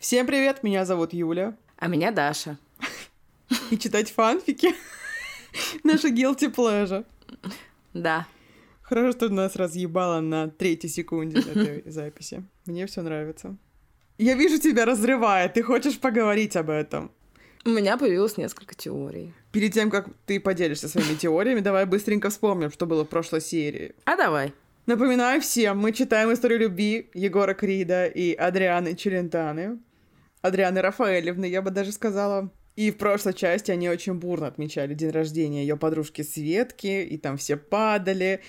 Всем привет, меня зовут Юля. А меня Даша. И читать фанфики — наша guilty pleasure. Да. Хорошо, что нас разъебало на третьей секунде этой записи. Мне все нравится. Я вижу тебя разрывает, ты хочешь поговорить об этом. У меня появилось несколько теорий. Перед тем, как ты поделишься своими теориями, давай быстренько вспомним, что было в прошлой серии. А давай. Напоминаю всем, мы читаем историю любви Егора Крида и Адрианы Челентаны. Адрианы Рафаэлевны, я бы даже сказала. И в прошлой части они очень бурно отмечали день рождения ее подружки Светки, и там все падали,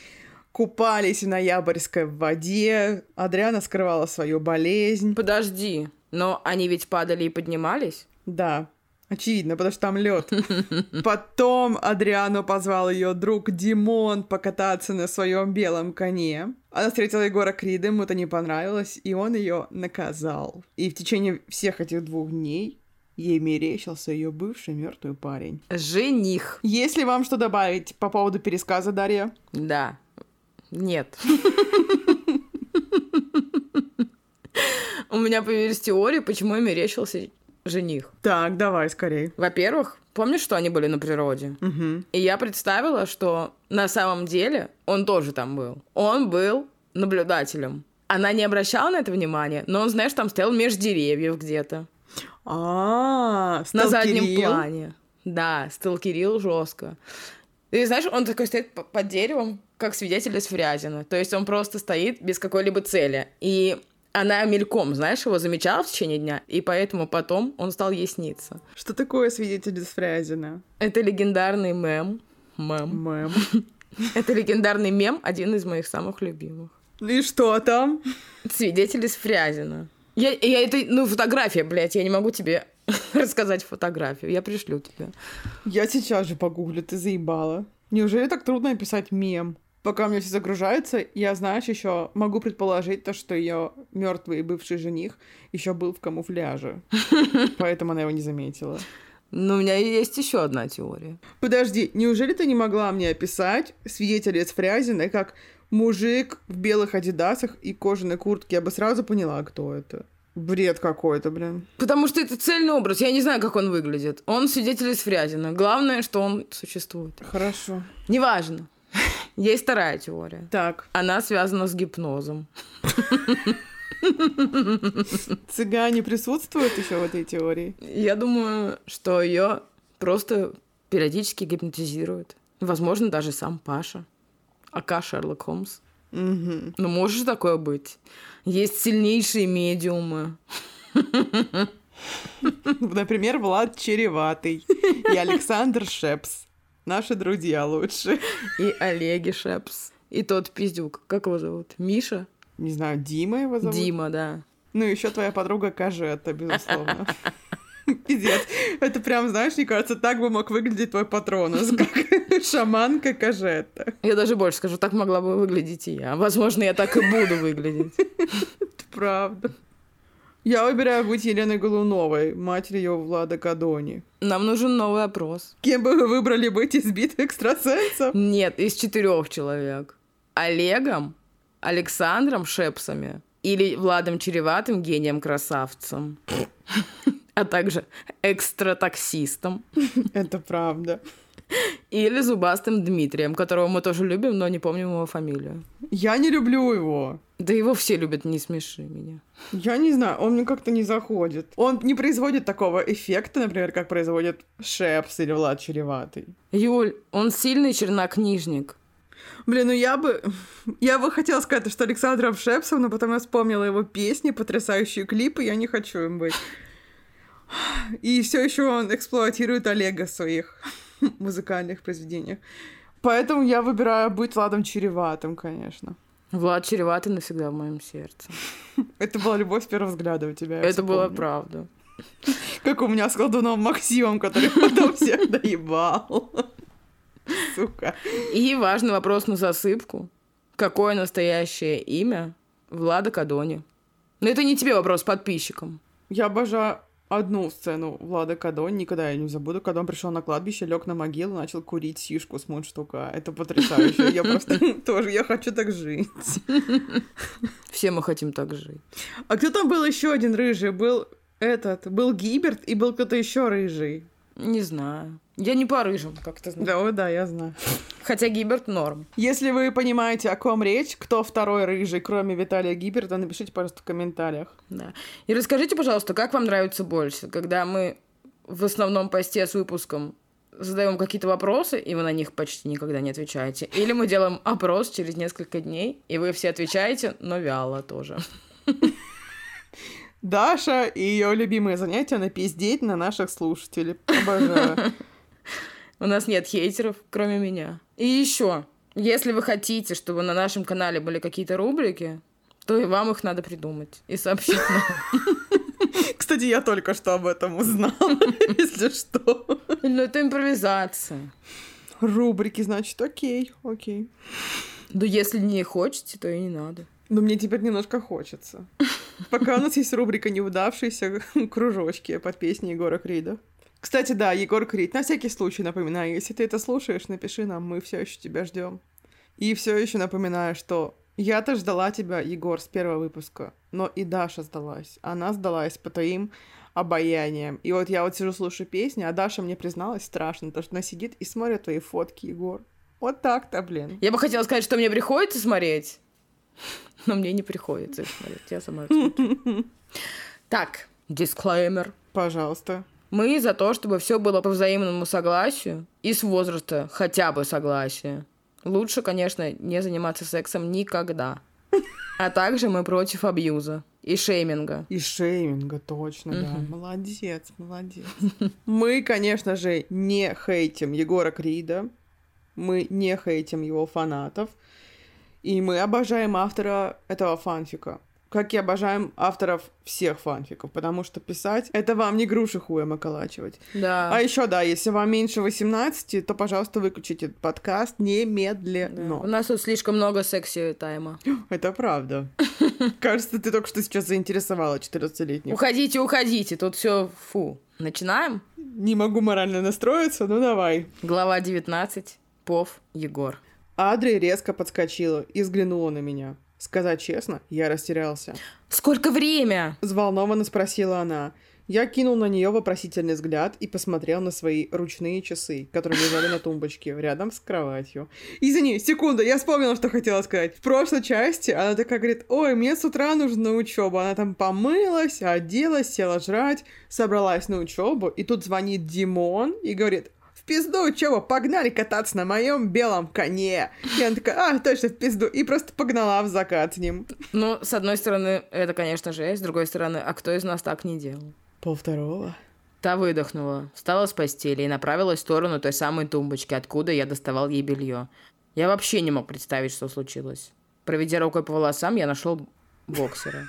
купались в ноябрьской воде. Адриана скрывала свою болезнь. Подожди, но они ведь падали и поднимались? Да, Очевидно, потому что там лед. Потом Адриану позвал ее друг Димон покататься на своем белом коне. Она встретила Егора Крида, ему это не понравилось, и он ее наказал. И в течение всех этих двух дней ей мерещился ее бывший мертвый парень. Жених. Есть ли вам что добавить по поводу пересказа, Дарья? Да. Нет. У меня появились теории, почему я мерещился жених. Так, давай скорее. Во-первых, помнишь, что они были на природе? Угу. И я представила, что на самом деле он тоже там был. Он был наблюдателем. Она не обращала на это внимания, но он, знаешь, там стоял меж деревьев где-то. А, на заднем плане. Да, сталкерил жестко. И знаешь, он такой стоит под деревом, как свидетель из Фрязина. То есть он просто стоит без какой-либо цели. И она мельком, знаешь, его замечала в течение дня, и поэтому потом он стал ей сниться. Что такое свидетель Фрязина? Это легендарный мем. Мем. Мем. Это легендарный мем, один из моих самых любимых. И что там? Свидетель из Фрязина. Я, я это, ну, фотография, блядь, я не могу тебе рассказать фотографию. Я пришлю тебе. Я сейчас же погуглю, ты заебала. Неужели так трудно описать мем? Пока у меня все загружается, я, знаешь, еще могу предположить то, что ее мертвый бывший жених еще был в камуфляже. Поэтому она его не заметила. Но у меня есть еще одна теория. Подожди, неужели ты не могла мне описать свидетеля из Фрязина как мужик в белых адидасах и кожаной куртке? Я бы сразу поняла, кто это. Бред какой-то, блин. Потому что это цельный образ. Я не знаю, как он выглядит. Он свидетель из Фрязина. Главное, что он существует. Хорошо. Неважно. Есть вторая теория. Так. Она связана с гипнозом. Цыгане присутствуют еще в этой теории? Я думаю, что ее просто периодически гипнотизируют. Возможно, даже сам Паша. Ака Шерлок Холмс. Угу. Ну, может такое быть. Есть сильнейшие медиумы. Например, Влад Череватый и Александр Шепс. Наши друзья лучше. И Олеги Шепс. И тот пиздюк. Как его зовут? Миша? Не знаю, Дима его зовут? Дима, да. Ну, еще твоя подруга Кажета, безусловно. Пиздец. Это прям, знаешь, мне кажется, так бы мог выглядеть твой патронус, как шаманка Кажета. Я даже больше скажу, так могла бы выглядеть и я. Возможно, я так и буду выглядеть. Это правда. Я выбираю быть Еленой Голуновой, матерью Влада Кадони. Нам нужен новый опрос. Кем бы вы выбрали быть из битвы экстрасенсов? Нет, из четырех человек. Олегом, Александром Шепсами или Владом Череватым гением-красавцем. А также экстратаксистом. Это правда. Или зубастым Дмитрием, которого мы тоже любим, но не помним его фамилию. Я не люблю его. Да его все любят, не смеши меня. Я не знаю, он мне как-то не заходит. Он не производит такого эффекта, например, как производит Шепс или Влад Череватый. Юль, он сильный чернокнижник. Блин, ну я бы... Я бы хотела сказать, что Александров Шепсов, но потом я вспомнила его песни, потрясающие клипы, я не хочу им быть. И все еще он эксплуатирует Олега своих музыкальных произведениях. Поэтому я выбираю быть Владом Череватым, конечно. Влад Череватый навсегда в моем сердце. Это была любовь с первого взгляда у тебя. Это была правда. Как у меня с колдуном Максимом, который потом всех доебал. Сука. И важный вопрос на засыпку. Какое настоящее имя Влада Кадони? Но это не тебе вопрос, подписчикам. Я обожаю одну сцену Влада Кадон, никогда я не забуду, когда он пришел на кладбище, лег на могилу, начал курить сишку с мундштука. Это потрясающе. Я просто тоже, я хочу так жить. Все мы хотим так жить. А кто там был еще один рыжий? Был этот, был Гиберт и был кто-то еще рыжий. Не знаю. Я не по рыжим, как ты знаешь. Да, о, да, я знаю. Хотя Гиберт норм. Если вы понимаете, о ком речь, кто второй рыжий, кроме Виталия Гиберта, напишите, пожалуйста, в комментариях. Да. И расскажите, пожалуйста, как вам нравится больше, когда мы в основном посте с выпуском задаем какие-то вопросы, и вы на них почти никогда не отвечаете. Или мы делаем опрос через несколько дней, и вы все отвечаете, но вяло тоже. Даша и ее любимое занятие напиздеть на наших слушателей. Обожаю. У нас нет хейтеров, кроме меня. И еще, если вы хотите, чтобы на нашем канале были какие-то рубрики, то и вам их надо придумать и сообщить нам. Кстати, я только что об этом узнала, если что. Ну, это импровизация. Рубрики, значит, окей, окей. Да если не хотите, то и не надо. Но мне теперь немножко хочется. Пока у нас есть рубрика «Неудавшиеся кружочки» под песни Егора Крида. Кстати, да, Егор Крид, на всякий случай напоминаю, если ты это слушаешь, напиши нам, мы все еще тебя ждем. И все еще напоминаю, что я-то ждала тебя, Егор, с первого выпуска, но и Даша сдалась. Она сдалась по твоим обаянием. И вот я вот сижу, слушаю песни, а Даша мне призналась страшно, потому что она сидит и смотрит твои фотки, Егор. Вот так-то, блин. Я бы хотела сказать, что мне приходится смотреть, но мне не приходится их смотреть. Я сама смотрю. Так, дисклеймер. Пожалуйста. Мы за то, чтобы все было по взаимному согласию и с возраста хотя бы согласия. Лучше, конечно, не заниматься сексом никогда. А также мы против абьюза и шейминга. И шейминга, точно, да. Молодец, молодец. Мы, конечно же, не хейтим Егора Крида. Мы не хейтим его фанатов. И мы обожаем автора этого фанфика как и обожаем авторов всех фанфиков, потому что писать — это вам не груши хуем околачивать. Да. А еще, да, если вам меньше 18, то, пожалуйста, выключите этот подкаст немедленно. Да. У нас тут слишком много секси-тайма. Это правда. Кажется, ты только что сейчас заинтересовала 14-летних. Уходите, уходите, тут все фу. Начинаем? Не могу морально настроиться, ну давай. Глава 19. Пов Егор. Адри резко подскочила и взглянула на меня. Сказать честно, я растерялся. «Сколько время?» — взволнованно спросила она. Я кинул на нее вопросительный взгляд и посмотрел на свои ручные часы, которые лежали на тумбочке рядом с кроватью. Извини, секунду, я вспомнила, что хотела сказать. В прошлой части она такая говорит, ой, мне с утра нужно на учебу. Она там помылась, оделась, села жрать, собралась на учебу, и тут звонит Димон и говорит, в пизду, чего, погнали кататься на моем белом коне. И она такая, а, точно, в пизду. И просто погнала в закат с ним. Ну, с одной стороны, это, конечно же, с другой стороны, а кто из нас так не делал? Пол второго. Та выдохнула, встала с постели и направилась в сторону той самой тумбочки, откуда я доставал ей белье. Я вообще не мог представить, что случилось. Проведя рукой по волосам, я нашел боксера.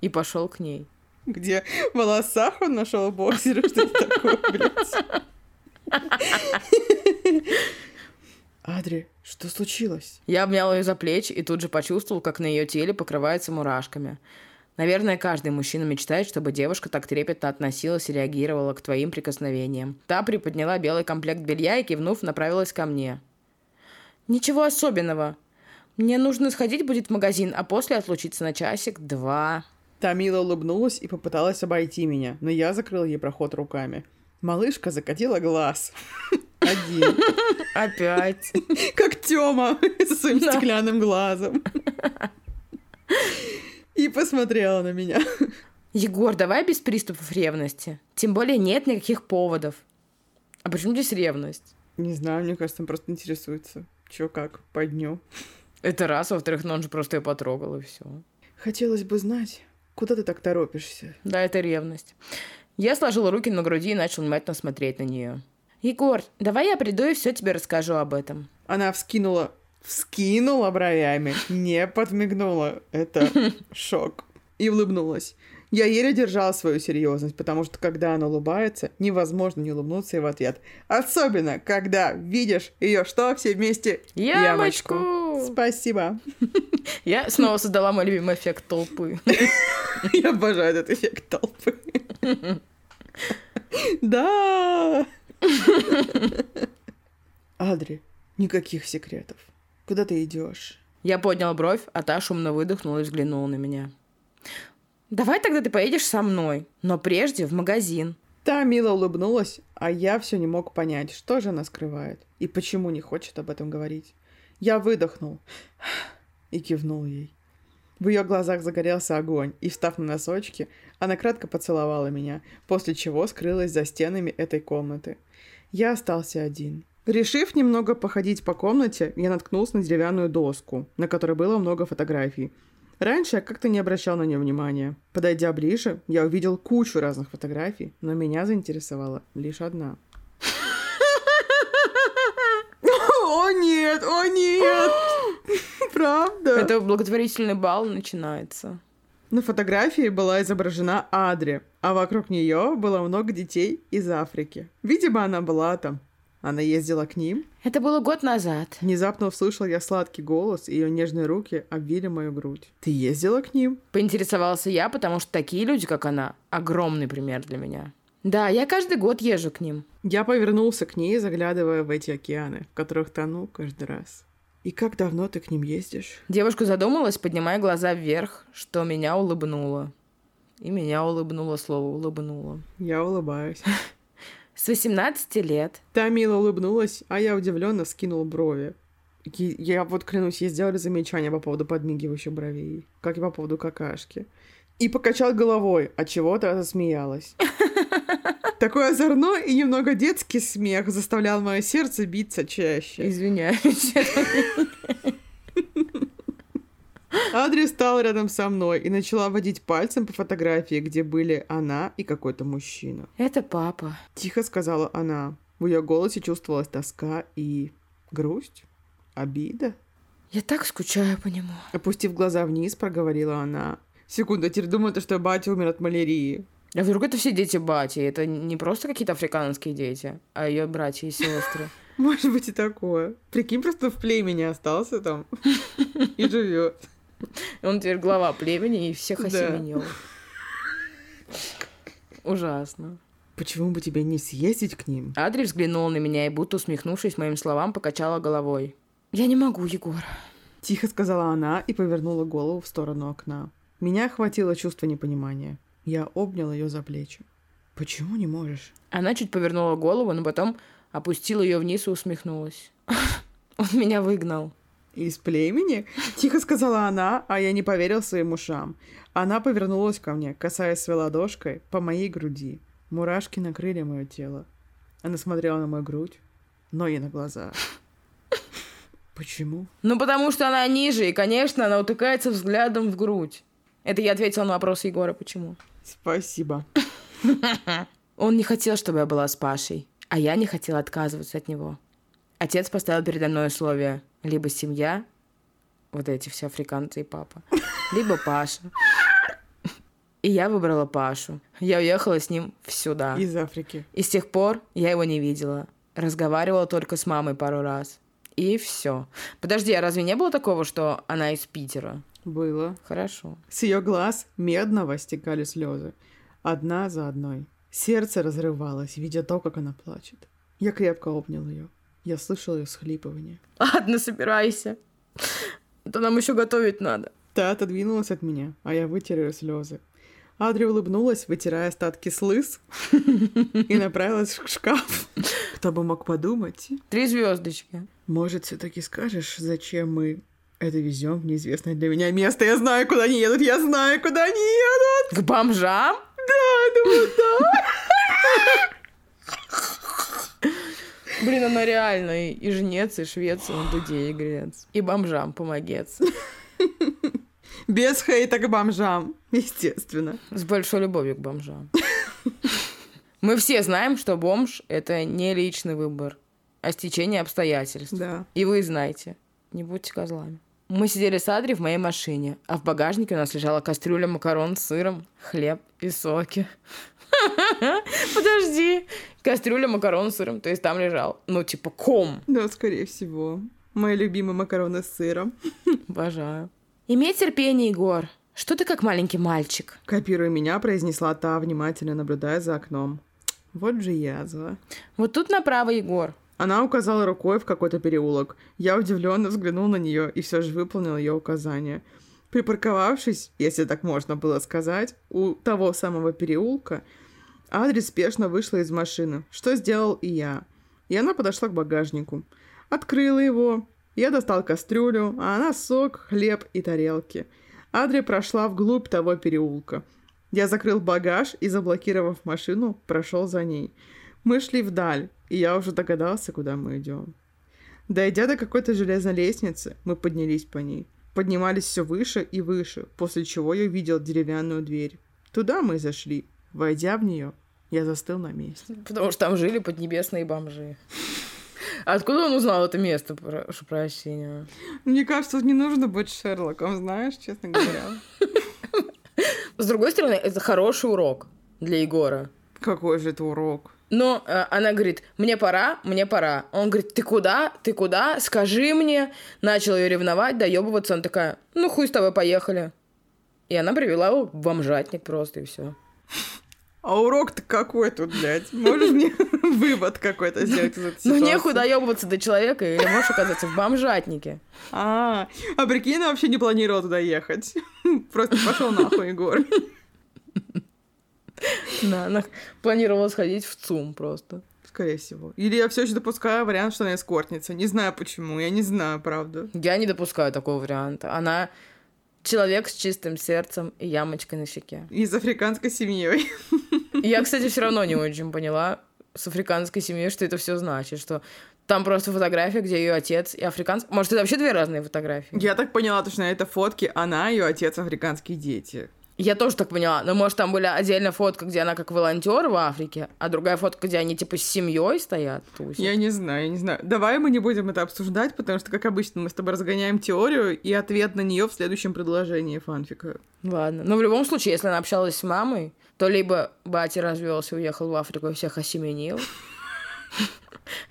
И пошел к ней. Где в волосах он нашел боксера? Что это такое, блядь? Адри, что случилось? Я обнял ее за плечи и тут же почувствовал, как на ее теле покрывается мурашками. Наверное, каждый мужчина мечтает, чтобы девушка так трепетно относилась и реагировала к твоим прикосновениям. Та приподняла белый комплект белья и, кивнув, направилась ко мне. «Ничего особенного. Мне нужно сходить будет в магазин, а после отлучиться на часик-два». Тамила улыбнулась и попыталась обойти меня, но я закрыл ей проход руками. Малышка закатила глаз. Один. Опять. Как Тёма со своим стеклянным глазом. И посмотрела на меня. Егор, давай без приступов ревности. Тем более нет никаких поводов. А почему здесь ревность? Не знаю, мне кажется, он просто интересуется. Чё как, по дню. Это раз, во-вторых, ну он же просто ее потрогал, и все. Хотелось бы знать, куда ты так торопишься? Да, это ревность. Я сложил руки на груди и начал внимательно смотреть на нее. «Егор, давай я приду и все тебе расскажу об этом». Она вскинула, вскинула бровями, не подмигнула. Это шок. И улыбнулась. Я еле держала свою серьезность, потому что когда она улыбается, невозможно не улыбнуться и в ответ. Особенно, когда видишь ее что все вместе ямочку. ямочку. Спасибо. Я снова создала мой любимый эффект толпы. Я обожаю этот эффект толпы. Да! Адри, никаких секретов. Куда ты идешь? Я поднял бровь, а та шумно выдохнула и взглянула на меня. Давай тогда ты поедешь со мной, но прежде в магазин. Та мило улыбнулась, а я все не мог понять, что же она скрывает и почему не хочет об этом говорить. Я выдохнул и кивнул ей. В ее глазах загорелся огонь, и, встав на носочки, она кратко поцеловала меня, после чего скрылась за стенами этой комнаты. Я остался один. Решив немного походить по комнате, я наткнулся на деревянную доску, на которой было много фотографий. Раньше я как-то не обращал на нее внимания. Подойдя ближе, я увидел кучу разных фотографий, но меня заинтересовала лишь одна. О нет, о нет! Правда? Это благотворительный бал начинается. На фотографии была изображена Адри, а вокруг нее было много детей из Африки. Видимо, она была там. Она ездила к ним. Это было год назад. Внезапно услышал я сладкий голос, и ее нежные руки обвили мою грудь. Ты ездила к ним? Поинтересовался я, потому что такие люди, как она, огромный пример для меня. Да, я каждый год езжу к ним. Я повернулся к ней, заглядывая в эти океаны, в которых тону каждый раз. И как давно ты к ним ездишь? Девушка задумалась, поднимая глаза вверх, что меня улыбнуло. И меня улыбнуло слово улыбнуло. Я улыбаюсь. С 18 лет. Та мило улыбнулась, а я удивленно скинул брови. Я вот клянусь, ей сделали замечание по поводу подмигивающих бровей, как и по поводу какашки. И покачал головой, от чего-то засмеялась. Такой озорной и немного детский смех заставлял мое сердце биться чаще. Извиняюсь. Адри стал рядом со мной и начала водить пальцем по фотографии, где были она и какой-то мужчина. Это папа. Тихо сказала она. В ее голосе чувствовалась тоска и грусть, обида. Я так скучаю по нему. Опустив глаза вниз, проговорила она. Секунду, теперь думаю, что батя умер от малярии. А вдруг это все дети бати? Это не просто какие-то африканские дети, а ее братья и сестры. Может быть и такое. Прикинь, просто в племени остался там и живет. Он теперь глава племени и всех осеменил. Ужасно. Почему бы тебе не съездить к ним? Адри взглянула на меня и, будто усмехнувшись моим словам, покачала головой. «Я не могу, Егор». Тихо сказала она и повернула голову в сторону окна. Меня охватило чувство непонимания. Я обнял ее за плечи. «Почему не можешь?» Она чуть повернула голову, но потом опустила ее вниз и усмехнулась. Он меня выгнал. «Из племени?» — тихо сказала она, а я не поверил своим ушам. Она повернулась ко мне, касаясь своей ладошкой по моей груди. Мурашки накрыли мое тело. Она смотрела на мою грудь, но и на глаза. Почему? Ну, потому что она ниже, и, конечно, она утыкается взглядом в грудь. Это я ответила на вопрос Егора, почему. Спасибо. Он не хотел, чтобы я была с Пашей, а я не хотела отказываться от него. Отец поставил передо мной условия. Либо семья, вот эти все африканцы и папа, либо Паша. И я выбрала Пашу. Я уехала с ним сюда. Из Африки. И с тех пор я его не видела. Разговаривала только с мамой пару раз. И все. Подожди, а разве не было такого, что она из Питера? Было. Хорошо. С ее глаз медного стекали слезы. Одна за одной. Сердце разрывалось, видя то, как она плачет. Я крепко обнял ее. Я слышал ее схлипывание. Ладно, собирайся. А то нам еще готовить надо. Та отодвинулась от меня, а я вытер ее слезы. Адри улыбнулась, вытирая остатки слыз, и направилась в шкаф. Кто бы мог подумать? Три звездочки. Может, все-таки скажешь, зачем мы это везем в неизвестное для меня место? Я знаю, куда они едут, я знаю, куда они едут. К бомжам? Да, думаю, да. Блин, она реально и, и жнец, и швец, и на дуде и грец. И бомжам помогец. Без хейта к бомжам, естественно. С большой любовью к бомжам. Мы все знаем, что бомж — это не личный выбор, а стечение обстоятельств. Да. И вы знаете, не будьте козлами. Мы сидели с Адри в моей машине, а в багажнике у нас лежала кастрюля макарон с сыром, хлеб и соки. Подожди. Кастрюля макарон с сыром, то есть там лежал, ну, типа ком. Да, скорее всего. Мои любимые макароны с сыром. Обожаю. Имей терпение, Егор. Что ты как маленький мальчик? Копируя меня, произнесла та, внимательно наблюдая за окном. Вот же язва. Вот тут направо, Егор. Она указала рукой в какой-то переулок. Я удивленно взглянул на нее и все же выполнил ее указание. Припарковавшись, если так можно было сказать, у того самого переулка, Адрес спешно вышла из машины, что сделал и я. И она подошла к багажнику. Открыла его. Я достал кастрюлю, а она сок, хлеб и тарелки. Адри прошла вглубь того переулка. Я закрыл багаж и, заблокировав машину, прошел за ней. Мы шли вдаль, и я уже догадался, куда мы идем. Дойдя до какой-то железной лестницы, мы поднялись по ней. Поднимались все выше и выше, после чего я увидел деревянную дверь. Туда мы зашли. Войдя в нее, я застыл на месте. Потому что там жили поднебесные бомжи. Откуда он узнал это место, прошу прощения? Мне кажется, не нужно быть Шерлоком, знаешь, честно говоря. С другой стороны, это хороший урок для Егора. Какой же это урок? Но э, она говорит, мне пора, мне пора. Он говорит, ты куда, ты куда, скажи мне. Начал ее ревновать, доебываться. Она такая, ну хуй с тобой, поехали. И она привела его в бомжатник просто, и все. А урок-то какой тут, блядь? Можешь мне вывод какой-то сделать из этой Ну, нехуй доебываться до человека, или можешь оказаться в бомжатнике. А, а прикинь, она вообще не планировала туда ехать. Просто пошел нахуй, Егор. Да, она планировала сходить в ЦУМ просто. Скорее всего. Или я все еще допускаю вариант, что она эскортница. Не знаю почему, я не знаю, правда. Я не допускаю такого варианта. Она человек с чистым сердцем и ямочкой на щеке. И с африканской семьей. Я, кстати, все равно не очень поняла с африканской семьей, что это все значит, что там просто фотография, где ее отец и африканец. Может, это вообще две разные фотографии? Я так поняла, что на этой фотке она, ее отец, африканские дети. Я тоже так поняла. Но может там была отдельная фотка, где она как волонтер в Африке, а другая фотка, где они типа с семьей стоят. Тусят. Я не знаю, я не знаю. Давай мы не будем это обсуждать, потому что, как обычно, мы с тобой разгоняем теорию и ответ на нее в следующем предложении фанфика. Ладно. Но в любом случае, если она общалась с мамой, то либо батя развелся, уехал в Африку и всех осеменил,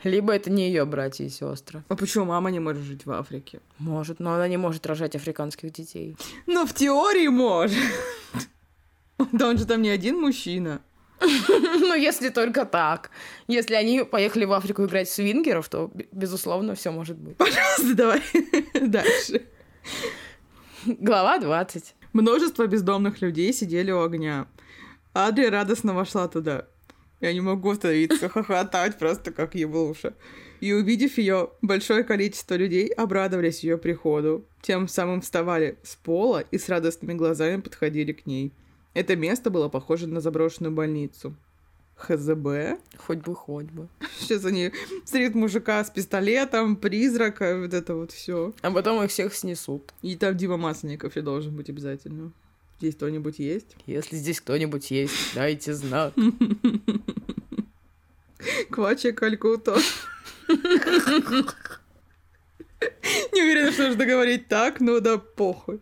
либо это не ее братья и сестры. А почему мама не может жить в Африке? Может, но она не может рожать африканских детей. Ну, в теории может. Да он же там не один мужчина. Ну, если только так. Если они поехали в Африку играть свингеров, то, безусловно, все может быть. Пожалуйста, давай дальше. Глава 20. Множество бездомных людей сидели у огня. Адри радостно вошла туда. Я не могу остановиться, хохотать просто как еблуша. И увидев ее, большое количество людей обрадовались ее приходу. Тем самым вставали с пола и с радостными глазами подходили к ней. Это место было похоже на заброшенную больницу. ХЗБ? Хоть бы, хоть бы. Сейчас они встретят мужика с пистолетом, призрака, вот это вот все. А потом их всех снесут. И там Дима Масленников и должен быть обязательно. Здесь кто-нибудь есть? Если здесь кто-нибудь есть, дайте знак. Квача Калькуто. Не уверена, что нужно говорить так, но да похуй.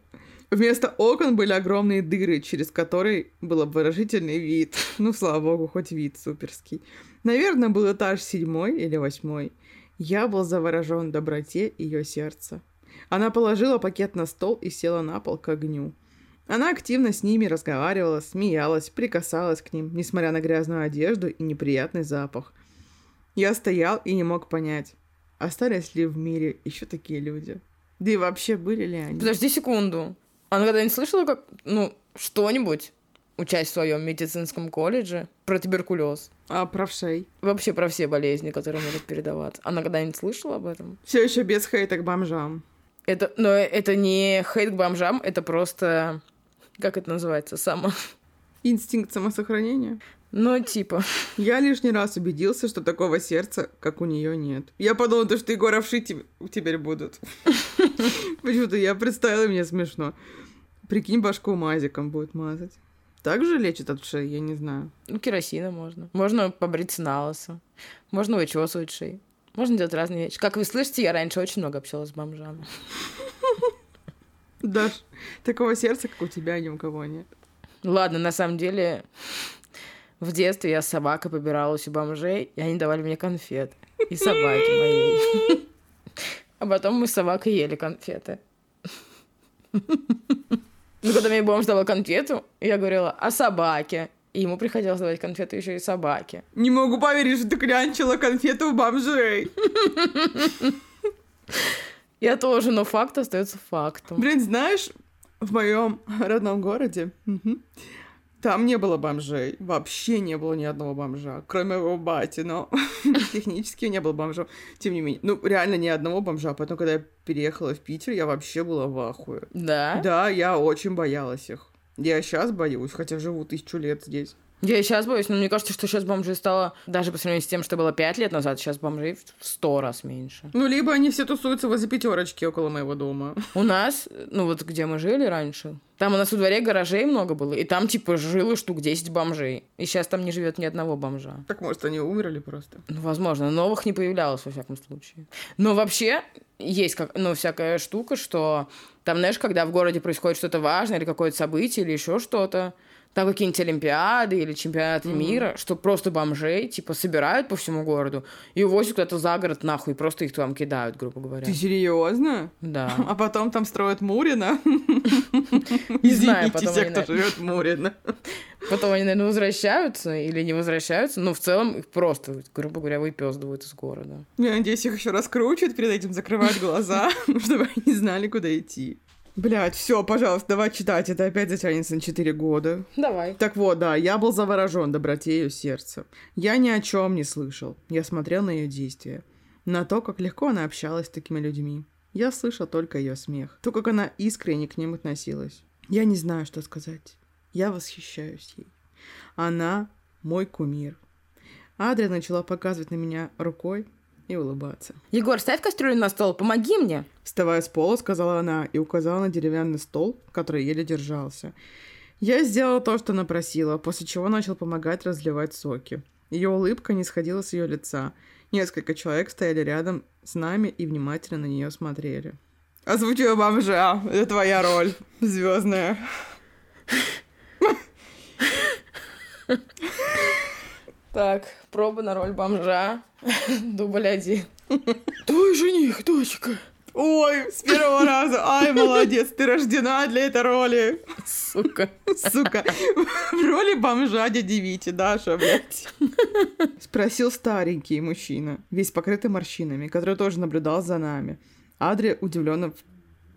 Вместо окон были огромные дыры, через которые был обворожительный вид. Ну, слава богу, хоть вид суперский. Наверное, был этаж седьмой или восьмой. Я был заворожен доброте ее сердца. Она положила пакет на стол и села на пол к огню. Она активно с ними разговаривала, смеялась, прикасалась к ним, несмотря на грязную одежду и неприятный запах. Я стоял и не мог понять, остались ли в мире еще такие люди. Да и вообще были ли они? Подожди секунду. Она когда-нибудь слышала, как, ну, что-нибудь, учась в своем медицинском колледже, про туберкулез? А про вшей? Вообще про все болезни, которые могут передаваться. Она когда-нибудь слышала об этом? Все еще без хейта к бомжам. Это, но это не хейт к бомжам, это просто, как это называется, само... Инстинкт самосохранения? Ну, типа. Я лишний раз убедился, что такого сердца, как у нее нет. Я подумала, что Егор овши теперь будут. Почему-то я представила, мне смешно. Прикинь, башку мазиком будет мазать. Так же лечит от шеи, я не знаю. Ну, керосина можно. Можно побриться на лысо. Можно вычесывать шеи. Можно делать разные вещи. Как вы слышите, я раньше очень много общалась с бомжами. Даш, такого сердца, как у тебя, ни у кого нет. Ладно, на самом деле, в детстве я с собакой побиралась у бомжей, и они давали мне конфеты. И собаки моей. А потом мы с собакой ели конфеты. Ну, когда мне бомж давал конфету, я говорила о собаке. И ему приходилось давать конфету еще и собаке. Не могу поверить, что ты клянчила конфету у бомжей. Я тоже, но факт остается фактом. Блин, знаешь, в моем родном городе там не было бомжей. Вообще не было ни одного бомжа, кроме его бати, но технически не было бомжа. Тем не менее, ну, реально ни одного бомжа. Потом, когда я переехала в Питер, я вообще была в ахуе. Да? Да, я очень боялась их. Я сейчас боюсь, хотя живу тысячу лет здесь. Я и сейчас боюсь, но мне кажется, что сейчас бомжей стало, даже по сравнению с тем, что было пять лет назад, сейчас бомжей в сто раз меньше. Ну, либо они все тусуются возле пятерочки около моего дома. У нас, ну вот где мы жили раньше, там у нас во дворе гаражей много было, и там типа жило штук 10 бомжей. И сейчас там не живет ни одного бомжа. Так, может, они умерли просто. Ну, возможно, новых не появлялось, во всяком случае. Но вообще есть как, ну, всякая штука, что там, знаешь, когда в городе происходит что-то важное, или какое-то событие, или еще что-то, там какие-нибудь олимпиады или чемпионаты мира, что просто бомжей, типа, собирают по всему городу и увозят куда-то за город нахуй, просто их там кидают, грубо говоря. Ты серьезно? Да. А потом там строят Мурина? Не знаю, потом те, кто живет в Мурино. Потом они, наверное, возвращаются или не возвращаются, но в целом их просто, грубо говоря, выпездывают из города. Я надеюсь, их еще раскручивают, перед этим закрывают глаза, чтобы они знали, куда идти. Блять, все, пожалуйста, давай читать, это опять затянется на 4 года. Давай. Так вот, да, я был заворожен доброте ее сердца. Я ни о чем не слышал. Я смотрел на ее действия. На то, как легко она общалась с такими людьми. Я слышал только ее смех. То, как она искренне к ним относилась. Я не знаю, что сказать. Я восхищаюсь ей. Она мой кумир. Адрия начала показывать на меня рукой и улыбаться. Егор, ставь кастрюлю на стол, помоги мне. Вставая с пола, сказала она и указала на деревянный стол, который еле держался. Я сделал то, что она просила, после чего начал помогать разливать соки. Ее улыбка не сходила с ее лица. Несколько человек стояли рядом с нами и внимательно на нее смотрели. Озвучиваю бомжа. Это твоя роль. Звездная. Так, проба на роль бомжа. Дубль один. Твой жених, дочка. Ой, с первого раза. Ай, молодец, ты рождена для этой роли. Сука. Сука. В роли бомжа дяди Вити, Даша, блядь. Спросил старенький мужчина, весь покрытый морщинами, который тоже наблюдал за нами. Адри удивленно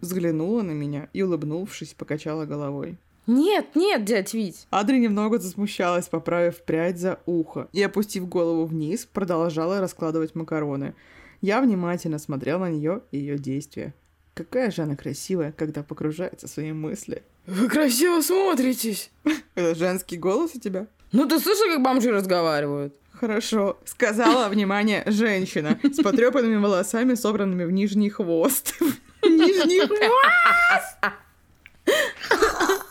взглянула на меня и, улыбнувшись, покачала головой. Нет, нет, дядь Вить. Адри немного засмущалась, поправив прядь за ухо, и, опустив голову вниз, продолжала раскладывать макароны. Я внимательно смотрел на нее и ее действия. Какая же она красивая, когда погружается в свои мысли. Вы красиво смотритесь. Это женский голос у тебя? Ну ты слышал, как бомжи разговаривают? Хорошо, сказала, внимание, женщина с потрепанными волосами, собранными в нижний хвост. Нижний хвост!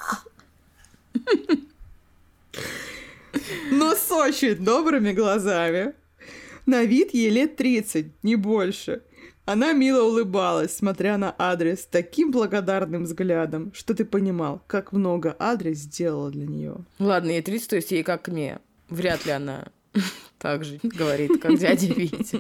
Но с очень добрыми глазами. На вид ей лет 30, не больше. Она мило улыбалась, смотря на адрес таким благодарным взглядом, что ты понимал, как много адрес сделала для нее. Ладно, ей 30, то есть ей как мне. Вряд ли она так же говорит, как дядя Витя.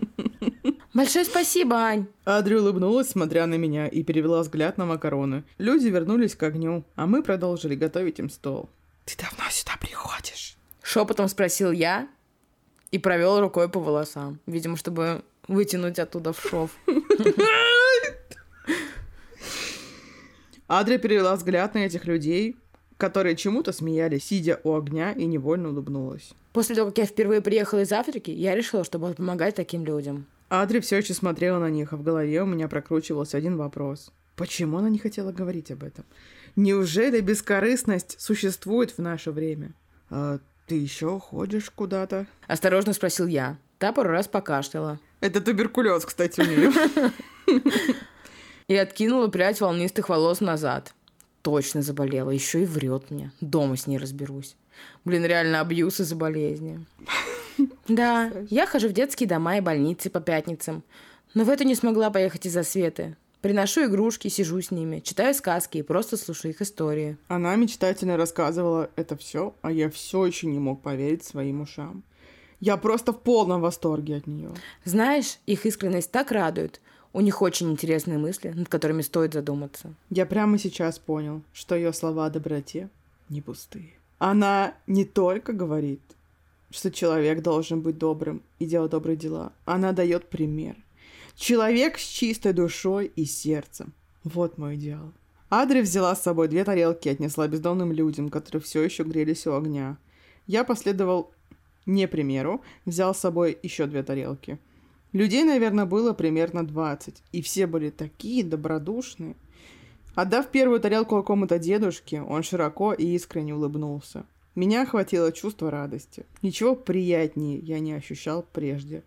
Большое спасибо, Ань. Адри улыбнулась, смотря на меня, и перевела взгляд на макароны. Люди вернулись к огню, а мы продолжили готовить им стол. «Ты давно сюда приходишь?» Шепотом спросил я и провел рукой по волосам. Видимо, чтобы вытянуть оттуда в шов. Адри перевела взгляд на этих людей, которые чему-то смеялись, сидя у огня, и невольно улыбнулась. После того, как я впервые приехала из Африки, я решила, что буду помогать таким людям. Адри все еще смотрела на них, а в голове у меня прокручивался один вопрос. Почему она не хотела говорить об этом? Неужели бескорыстность существует в наше время? А ты еще ходишь куда-то? Осторожно спросил я. Та пару раз покашляла. Это туберкулез, кстати, у нее. И откинула прядь волнистых волос назад. Точно заболела, еще и врет мне. Дома с ней разберусь. Блин, реально абьюз из-за болезни. Да, я хожу в детские дома и больницы по пятницам. Но в это не смогла поехать из-за Светы. Приношу игрушки, сижу с ними, читаю сказки и просто слушаю их истории. Она мечтательно рассказывала это все, а я все еще не мог поверить своим ушам. Я просто в полном восторге от нее. Знаешь, их искренность так радует. У них очень интересные мысли, над которыми стоит задуматься. Я прямо сейчас понял, что ее слова о доброте не пустые. Она не только говорит, что человек должен быть добрым и делать добрые дела. Она дает пример. Человек с чистой душой и сердцем. Вот мой идеал. Адри взяла с собой две тарелки и отнесла бездомным людям, которые все еще грелись у огня. Я последовал не примеру, взял с собой еще две тарелки. Людей, наверное, было примерно 20, и все были такие добродушные. Отдав первую тарелку какому-то дедушке, он широко и искренне улыбнулся. Меня охватило чувство радости. Ничего приятнее я не ощущал прежде.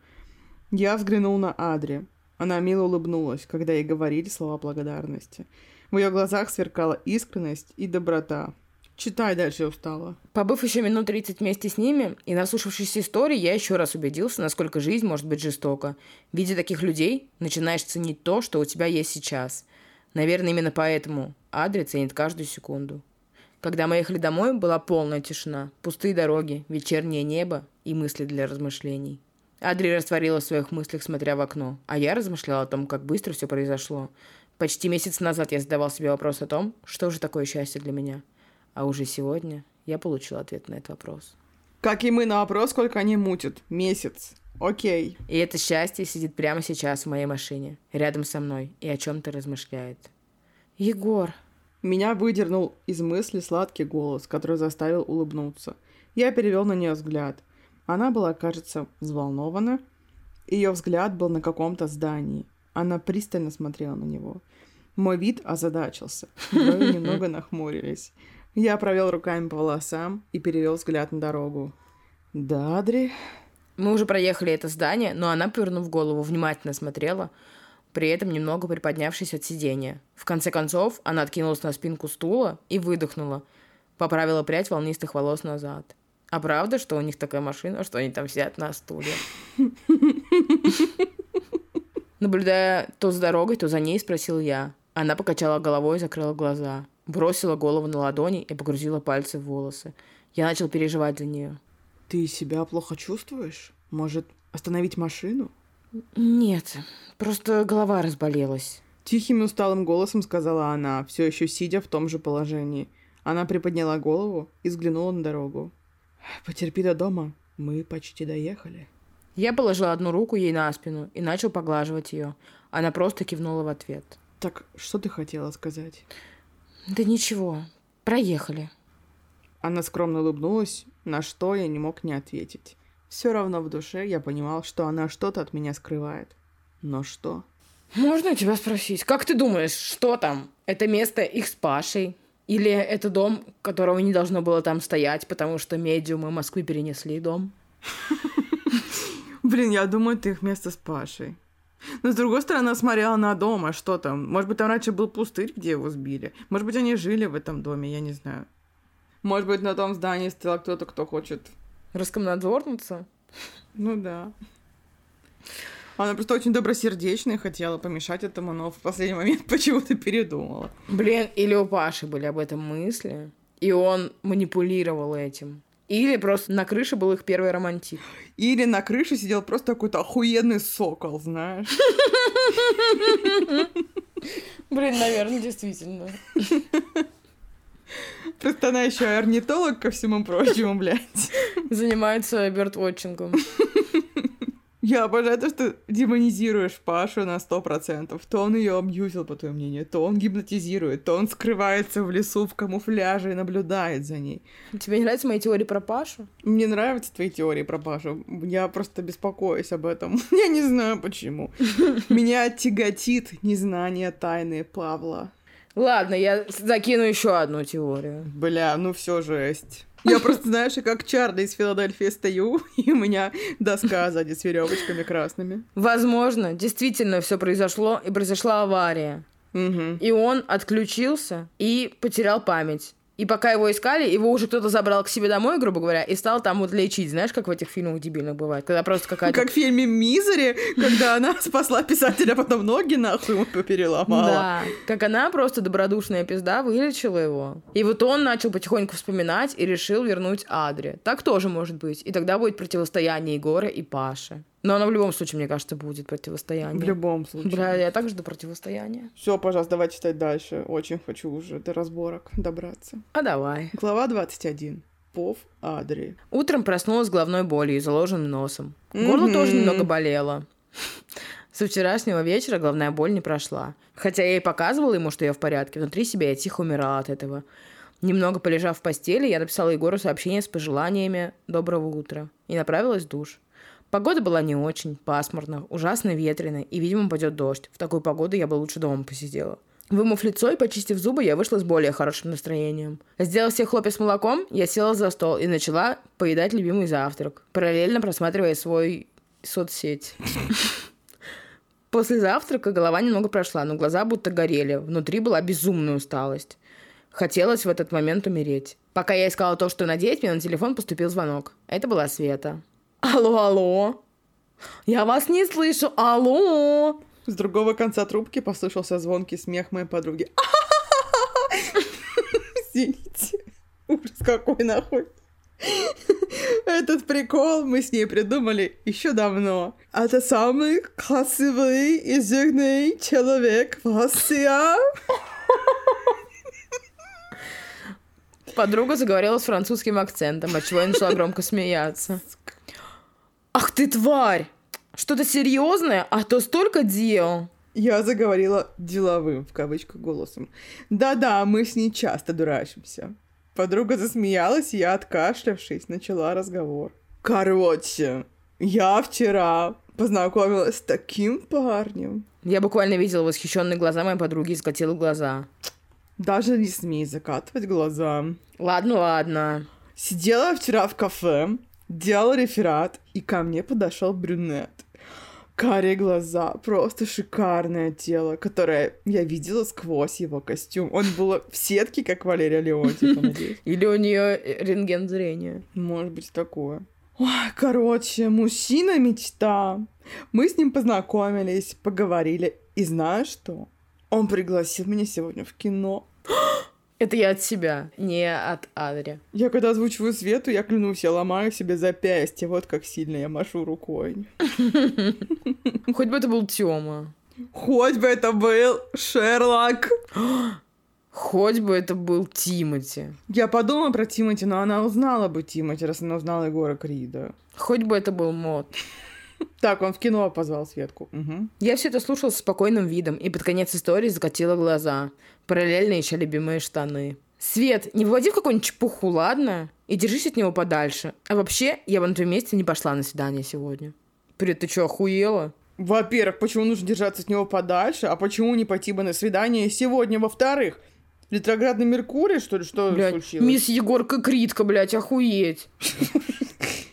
Я взглянул на Адри. Она мило улыбнулась, когда ей говорили слова благодарности. В ее глазах сверкала искренность и доброта. Читай дальше, устала. Побыв еще минут 30 вместе с ними и наслушавшись истории, я еще раз убедился, насколько жизнь может быть жестока. Видя таких людей, начинаешь ценить то, что у тебя есть сейчас. Наверное, именно поэтому Адри ценит каждую секунду. Когда мы ехали домой, была полная тишина, пустые дороги, вечернее небо и мысли для размышлений. Адри растворилась в своих мыслях, смотря в окно, а я размышляла о том, как быстро все произошло. Почти месяц назад я задавал себе вопрос о том, что же такое счастье для меня. А уже сегодня я получил ответ на этот вопрос. Как и мы на вопрос, сколько они мутят. Месяц. Окей. И это счастье сидит прямо сейчас в моей машине, рядом со мной, и о чем-то размышляет. Егор, меня выдернул из мысли сладкий голос, который заставил улыбнуться. Я перевел на нее взгляд. Она была, кажется, взволнована. Ее взгляд был на каком-то здании. Она пристально смотрела на него. Мой вид озадачился. Брови немного нахмурились. Я провел руками по волосам и перевел взгляд на дорогу. Да, Адри? Мы уже проехали это здание, но она, повернув голову, внимательно смотрела, при этом немного приподнявшись от сидения. В конце концов, она откинулась на спинку стула и выдохнула. Поправила прядь волнистых волос назад. А правда, что у них такая машина, что они там сидят на стуле? Наблюдая то за дорогой, то за ней, спросил я. Она покачала головой и закрыла глаза. Бросила голову на ладони и погрузила пальцы в волосы. Я начал переживать за нее. Ты себя плохо чувствуешь? Может, остановить машину? Нет, просто голова разболелась. Тихим и усталым голосом сказала она, все еще сидя в том же положении. Она приподняла голову и взглянула на дорогу. «Потерпи до дома, мы почти доехали». Я положил одну руку ей на спину и начал поглаживать ее. Она просто кивнула в ответ. «Так что ты хотела сказать?» «Да ничего, проехали». Она скромно улыбнулась, на что я не мог не ответить. Все равно в душе я понимал, что она что-то от меня скрывает. Но что? Можно тебя спросить, как ты думаешь, что там? Это место их с Пашей? Или это дом, которого не должно было там стоять, потому что медиумы Москвы перенесли дом? Блин, я думаю, это их место с Пашей. Но с другой стороны, она смотрела на дом, а что там? Может быть, там раньше был пустырь, где его сбили? Может быть, они жили в этом доме, я не знаю. Может быть, на том здании стоял кто-то, кто хочет Раскомнадзорница? Ну да. Она просто очень добросердечная, хотела помешать этому, но в последний момент почему-то передумала. Блин, или у Паши были об этом мысли, и он манипулировал этим. Или просто на крыше был их первый романтик. Или на крыше сидел просто какой-то охуенный сокол, знаешь. Блин, наверное, действительно. Просто она еще орнитолог ко всему прочему, блядь. Занимается бёрдвотчингом. Я обожаю то, что демонизируешь Пашу на сто процентов. То он ее абьюзил, по твоему мнению, то он гипнотизирует, то он скрывается в лесу в камуфляже и наблюдает за ней. Тебе не нравятся мои теории про Пашу? Мне нравятся твои теории про Пашу. Я просто беспокоюсь об этом. Я не знаю почему. Меня тяготит незнание тайны Павла. Ладно, я закину еще одну теорию. Бля, ну все жесть. Я просто, знаешь, как Чарли из Филадельфии стою, и у меня доска сзади с веревочками красными. Возможно, действительно все произошло, и произошла авария. Угу. И он отключился и потерял память. И пока его искали, его уже кто-то забрал к себе домой, грубо говоря, и стал там вот лечить. Знаешь, как в этих фильмах дебильных бывает? Когда просто какая-то... Как в фильме «Мизери», когда она спасла писателя, а потом ноги нахуй ему переломала. Да, как она просто добродушная пизда вылечила его. И вот он начал потихоньку вспоминать и решил вернуть Адри. Так тоже может быть. И тогда будет противостояние Егора и Паши. Но оно в любом случае, мне кажется, будет противостояние. В любом случае. Бля, я так жду противостояния. Все, пожалуйста, давай читать дальше. Очень хочу уже до разборок добраться. А давай. Глава 21. Пов Адри. Утром проснулась с головной болью и заложенным носом. Горло тоже немного болело. Со вчерашнего вечера головная боль не прошла. Хотя я и показывала ему, что я в порядке, внутри себя я тихо умирала от этого. Немного полежав в постели, я написала Егору сообщение с пожеланиями «Доброго утра» и направилась в душ. Погода была не очень, пасмурно, ужасно ветрено, и, видимо, пойдет дождь. В такую погоду я бы лучше дома посидела. Вымыв лицо и почистив зубы, я вышла с более хорошим настроением. Сделав себе хлопья с молоком, я села за стол и начала поедать любимый завтрак, параллельно просматривая свой соцсеть. После завтрака голова немного прошла, но глаза будто горели. Внутри была безумная усталость. Хотелось в этот момент умереть. Пока я искала то, что надеть, мне на телефон поступил звонок. Это была Света. Алло, алло. Я вас не слышу. Алло. С другого конца трубки послышался звонкий смех моей подруги. Извините. Ужас какой нахуй. Этот прикол мы с ней придумали еще давно. Это самый красивый и жирный человек в России. Подруга заговорила с французским акцентом, отчего я начала громко смеяться. Ах ты тварь! Что-то серьезное? А то столько дел. Я заговорила деловым, в кавычках, голосом. Да-да, мы с ней часто дурачимся. Подруга засмеялась, и я, откашлявшись, начала разговор. Короче, я вчера познакомилась с таким парнем. Я буквально видела восхищенные глаза моей подруги и скатила глаза. Даже не смей закатывать глаза. Ладно, ладно. Сидела вчера в кафе, делала реферат, и ко мне подошел брюнет. Карие глаза, просто шикарное тело, которое я видела сквозь его костюм. Он был в сетке, как Валерия Леонтьева, надеюсь. Или у нее рентген зрения. Может быть, такое. Ой, короче, мужчина мечта. Мы с ним познакомились, поговорили. И знаешь что? Он пригласил меня сегодня в кино. Это я от себя, не от Адри. Я когда озвучиваю Свету, я клянусь, я ломаю себе запястье. Вот как сильно я машу рукой. Хоть бы это был Тёма. Хоть бы это был Шерлок. Хоть бы это был Тимати. Я подумала про Тимати, но она узнала бы Тимати, раз она узнала Егора Крида. Хоть бы это был Мод. Так, он в кино позвал Светку. Угу. Я все это слушала с спокойным видом и под конец истории закатила глаза. Параллельно еще любимые штаны. Свет, не выводи в какую-нибудь чепуху, ладно? И держись от него подальше. А вообще, я бы на твоем месте не пошла на свидание сегодня. Привет, ты что, охуела? Во-первых, почему нужно держаться от него подальше, а почему не пойти бы на свидание сегодня? Во-вторых, ретроградный Меркурий, что ли, что блядь, случилось? Мисс Егорка Критка, блядь, охуеть.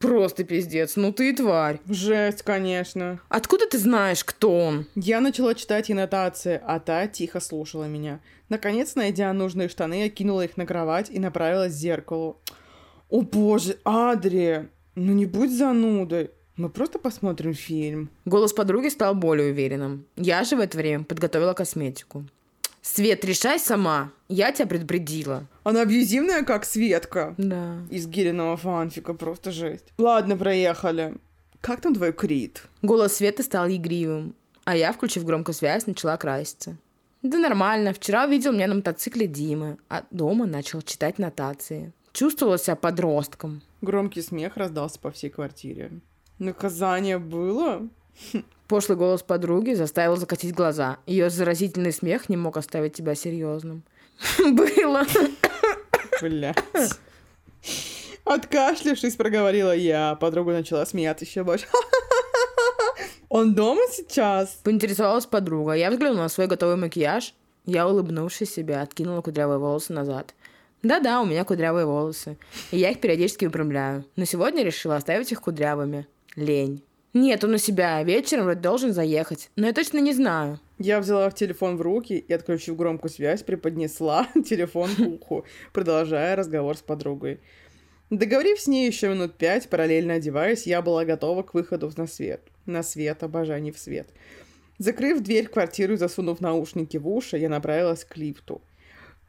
Просто пиздец. Ну ты и тварь. Жесть, конечно. Откуда ты знаешь, кто он? Я начала читать ей нотации, а та тихо слушала меня. Наконец, найдя нужные штаны, я кинула их на кровать и направилась к зеркалу. О боже, Адри, ну не будь занудой. Мы просто посмотрим фильм. Голос подруги стал более уверенным. Я же в это время подготовила косметику. Свет, решай сама. Я тебя предупредила. Она абьюзивная, как Светка. Да. Из Гириного фанфика, просто жесть. Ладно, проехали. Как там твой Крит? Голос Светы стал игривым, а я, включив громкую связь, начала краситься. Да нормально. Вчера увидел меня на мотоцикле Димы, а дома начал читать нотации. Чувствовала себя подростком. Громкий смех раздался по всей квартире. Наказание было? Пошлый голос подруги заставил закатить глаза. Ее заразительный смех не мог оставить тебя серьезным. Было. Блять. Откашлявшись, проговорила я. Подруга начала смеяться еще больше. Он дома сейчас? Поинтересовалась подруга. Я взглянула на свой готовый макияж. Я, улыбнувшись себе, откинула кудрявые волосы назад. Да-да, у меня кудрявые волосы. И я их периодически выпрямляю. Но сегодня решила оставить их кудрявыми. Лень. Нет, он у себя. Вечером вроде должен заехать. Но я точно не знаю. Я взяла телефон в руки и, отключив громкую связь, преподнесла телефон к уху, продолжая разговор с подругой. Договорив с ней еще минут пять, параллельно одеваясь, я была готова к выходу на свет. На свет, обожание в свет. Закрыв дверь в квартиру и засунув наушники в уши, я направилась к лифту.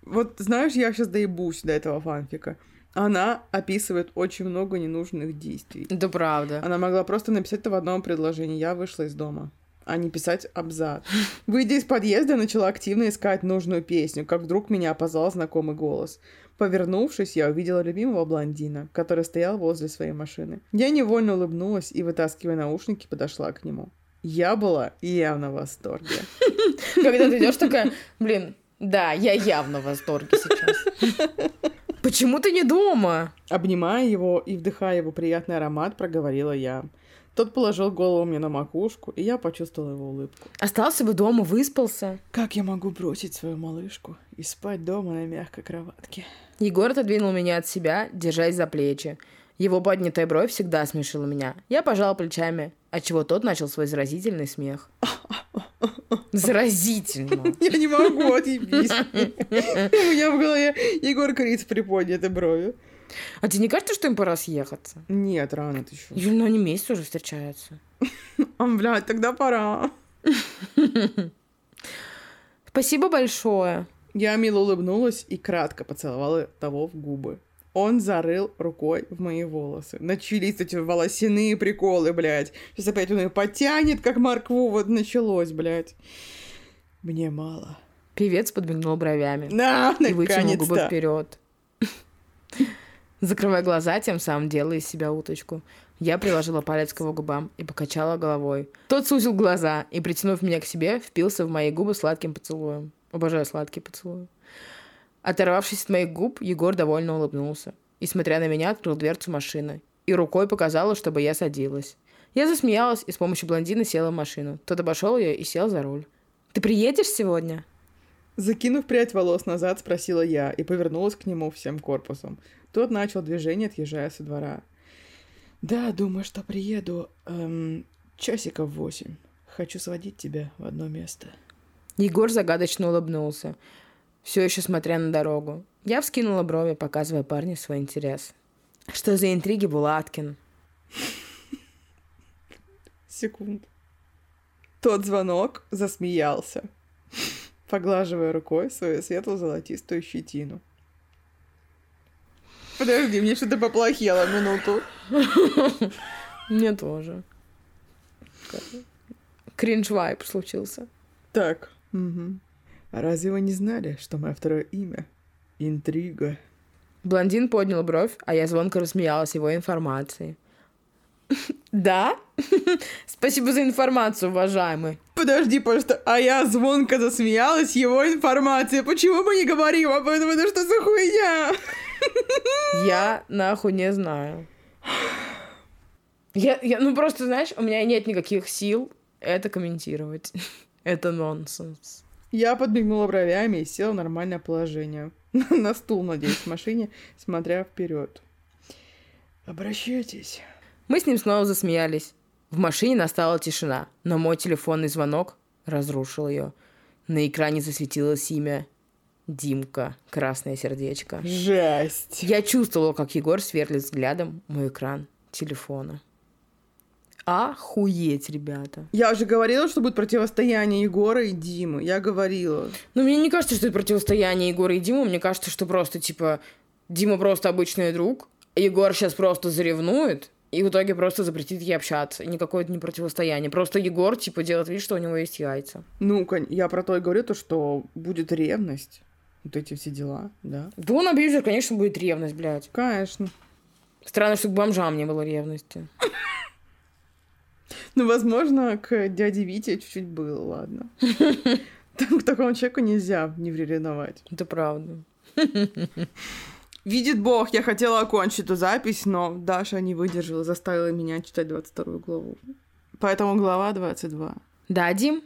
Вот знаешь, я сейчас доебусь до этого фанфика. Она описывает очень много ненужных действий. Да правда. Она могла просто написать это в одном предложении. Я вышла из дома а не писать абзац. Выйдя из подъезда, начала активно искать нужную песню, как вдруг меня позвал знакомый голос. Повернувшись, я увидела любимого блондина, который стоял возле своей машины. Я невольно улыбнулась и, вытаскивая наушники, подошла к нему. Я была явно в восторге. Когда ты идешь такая, блин, да, я явно в восторге сейчас. Почему ты не дома? Обнимая его и вдыхая его приятный аромат, проговорила я. Тот положил голову мне на макушку, и я почувствовала его улыбку. Остался бы дома, выспался. Как я могу бросить свою малышку и спать дома на мягкой кроватке? Егор отодвинул меня от себя, держась за плечи. Его поднятая бровь всегда смешила меня. Я пожала плечами, отчего тот начал свой заразительный смех. Заразительно. Я не могу, отъебись. У меня в голове Егор Крид приподнятой бровью. А тебе не кажется, что им пора съехаться? Нет, рано ты еще. Или ну, они месяц уже встречаются. А, блядь, тогда пора. Спасибо большое. Я мило улыбнулась и кратко поцеловала того в губы. Он зарыл рукой в мои волосы. Начались эти волосяные приколы, блядь. Сейчас опять он ее потянет, как моркву. Вот началось, блядь. Мне мало. Певец подмигнул бровями. На, и вытянул губы вперед. Закрывая глаза, тем самым делая из себя уточку. Я приложила палец к его губам и покачала головой. Тот сузил глаза и, притянув меня к себе, впился в мои губы сладким поцелуем. Обожаю сладкие поцелуи. Оторвавшись от моих губ, Егор довольно улыбнулся. И, смотря на меня, открыл дверцу машины. И рукой показала, чтобы я садилась. Я засмеялась и с помощью блондина села в машину. Тот обошел ее и сел за руль. «Ты приедешь сегодня?» Закинув прядь волос назад, спросила я и повернулась к нему всем корпусом. Тот начал движение, отъезжая со двора. «Да, думаю, что приеду эм, часиков восемь. Хочу сводить тебя в одно место». Егор загадочно улыбнулся, все еще смотря на дорогу. Я вскинула брови, показывая парню свой интерес. Что за интриги, Булаткин? Секунд. Тот звонок засмеялся, поглаживая рукой свою светло-золотистую щетину. Подожди, мне что-то поплохело минуту. Мне тоже. Кринж-вайп случился. Так. Мгм. А разве вы не знали, что мое второе имя — интрига? Блондин поднял бровь, а я звонко рассмеялась его информацией. Да? Спасибо за информацию, уважаемый. Подожди, пожалуйста, а я звонко засмеялась его информацией. Почему мы не говорим об этом? Это что за хуйня? Я нахуй не знаю. Я, я, ну просто, знаешь, у меня нет никаких сил это комментировать. Это нонсенс. Я подмигнула бровями и села в нормальное положение. На стул, надеюсь, в машине, смотря вперед. Обращайтесь. Мы с ним снова засмеялись. В машине настала тишина, но мой телефонный звонок разрушил ее. На экране засветилось имя Димка, красное сердечко. Жесть. Я чувствовала, как Егор сверлит взглядом мой экран телефона. Охуеть, ребята. Я уже говорила, что будет противостояние Егора и Димы. Я говорила. Но мне не кажется, что это противостояние Егора и Димы. Мне кажется, что просто, типа, Дима просто обычный друг, Егор сейчас просто заревнует, и в итоге просто запретит ей общаться. И никакое это не противостояние. Просто Егор, типа, делает вид, что у него есть яйца. Ну, я про то и говорю, то, что будет ревность. Вот эти все дела, да. Да он абьюзер, конечно, будет ревность, блядь. Конечно. Странно, что к бомжам не было ревности. Ну, возможно, к дяде Вите чуть-чуть было, ладно. К такому человеку нельзя не ревновать. Это правда. Видит Бог, я хотела окончить эту запись, но Даша не выдержала, заставила меня читать 22 главу. Поэтому глава 22. Да, Дим?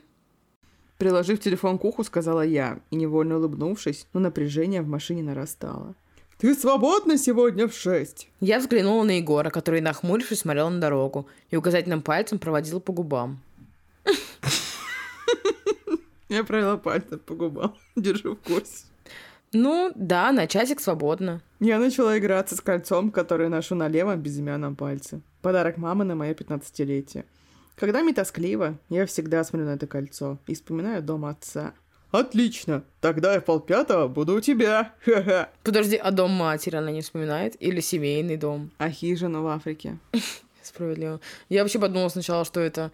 Приложив телефон к уху, сказала я, и невольно улыбнувшись, но напряжение в машине нарастало. «Ты свободна сегодня в шесть?» Я взглянула на Егора, который, нахмурившись, смотрел на дорогу и указательным пальцем проводил по губам. Я провела пальцем по губам. Держу в курсе. Ну, да, на часик свободно. Я начала играться с кольцом, которое ношу на левом безымянном пальце. Подарок мамы на мое пятнадцатилетие. Когда мне тоскливо, я всегда смотрю на это кольцо и вспоминаю дом отца. Отлично, тогда я в полпятого буду у тебя. Ха-ха. Подожди, а дом матери она не вспоминает? Или семейный дом? А хижину в Африке. Справедливо. Я вообще подумала сначала, что это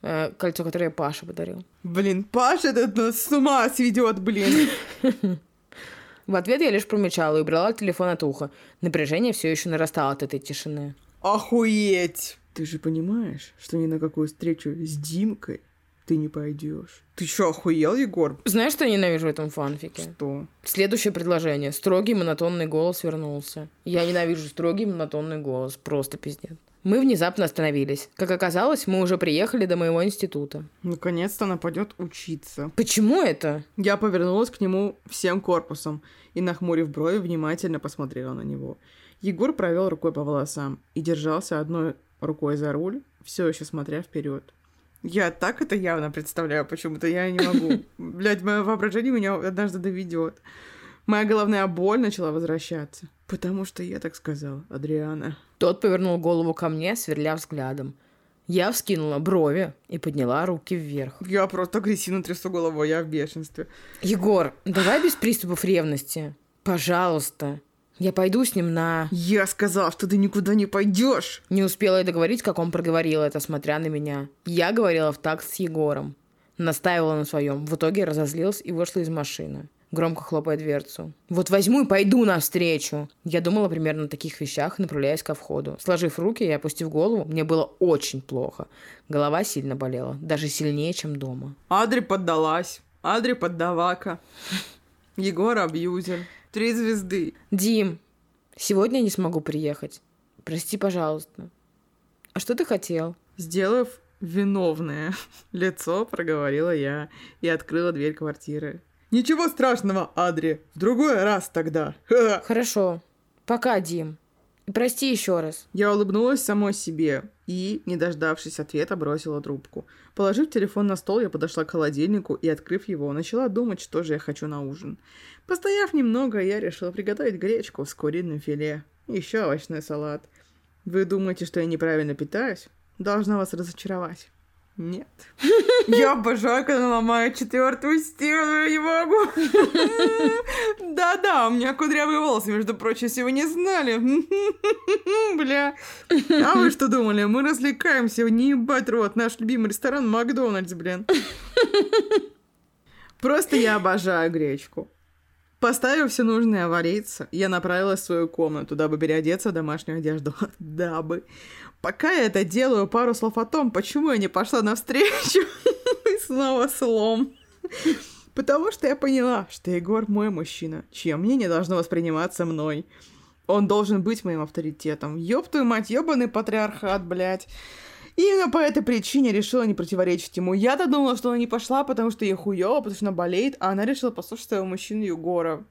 э, кольцо, которое Паша подарил. Блин, Паша этот нас с ума сведет, блин. В ответ я лишь промычала и убрала телефон от уха. Напряжение все еще нарастало от этой тишины. Охуеть. Ты же понимаешь, что ни на какую встречу с Димкой ты не пойдешь. Ты что, охуел, Егор? Знаешь, что я ненавижу в этом фанфике? Что? Следующее предложение. Строгий монотонный голос вернулся. Я ненавижу строгий монотонный голос. Просто пиздец. Мы внезапно остановились. Как оказалось, мы уже приехали до моего института. Наконец-то она пойдет учиться. Почему это? Я повернулась к нему всем корпусом и, нахмурив брови, внимательно посмотрела на него. Егор провел рукой по волосам и держался одной рукой за руль, все еще смотря вперед. Я так это явно представляю почему-то, я не могу. Блять, мое воображение меня однажды доведет. Моя головная боль начала возвращаться. Потому что я так сказал, Адриана. Тот повернул голову ко мне, сверля взглядом. Я вскинула брови и подняла руки вверх. Я просто агрессивно трясу головой, я в бешенстве. Егор, давай без приступов ревности. Пожалуйста. Я пойду с ним на... Я сказал, что ты никуда не пойдешь. Не успела я договорить, как он проговорил это, смотря на меня. Я говорила в такт с Егором. Настаивала на своем. В итоге разозлилась и вышла из машины. Громко хлопая дверцу. «Вот возьму и пойду навстречу!» Я думала примерно о таких вещах, направляясь ко входу. Сложив руки и опустив голову, мне было очень плохо. Голова сильно болела. Даже сильнее, чем дома. Адри поддалась. Адри поддавака. Егор абьюзер. Три звезды. Дим, сегодня я не смогу приехать. Прости, пожалуйста. А что ты хотел? Сделав виновное лицо, проговорила я и открыла дверь квартиры. Ничего страшного, Адри. В другой раз тогда. Хорошо. Пока, Дим. И прости еще раз. Я улыбнулась самой себе и, не дождавшись ответа, бросила трубку. Положив телефон на стол, я подошла к холодильнику и, открыв его, начала думать, что же я хочу на ужин. Постояв немного, я решила приготовить гречку с куриным филе. Еще овощной салат. Вы думаете, что я неправильно питаюсь? Должна вас разочаровать. Нет. Я обожаю, когда ломаю четвертую стену, я не могу. Да-да, у меня кудрявые волосы, между прочим, если вы не знали. Бля. А вы что думали? Мы развлекаемся, не ебать рот. Наш любимый ресторан Макдональдс, блин. Просто я обожаю гречку. Поставив все нужное вариться, я направилась в свою комнату, дабы переодеться в домашнюю одежду. Дабы. Пока я это делаю, пару слов о том, почему я не пошла навстречу. И снова слом. Потому что я поняла, что Егор мой мужчина, чье мнение должно восприниматься мной. Он должен быть моим авторитетом. Ёб твою мать, ёбаный патриархат, блядь. Именно по этой причине решила не противоречить ему. Я-то думала, что она не пошла, потому что ей хуёво, потому что она болеет, а она решила послушать своего мужчину Егора.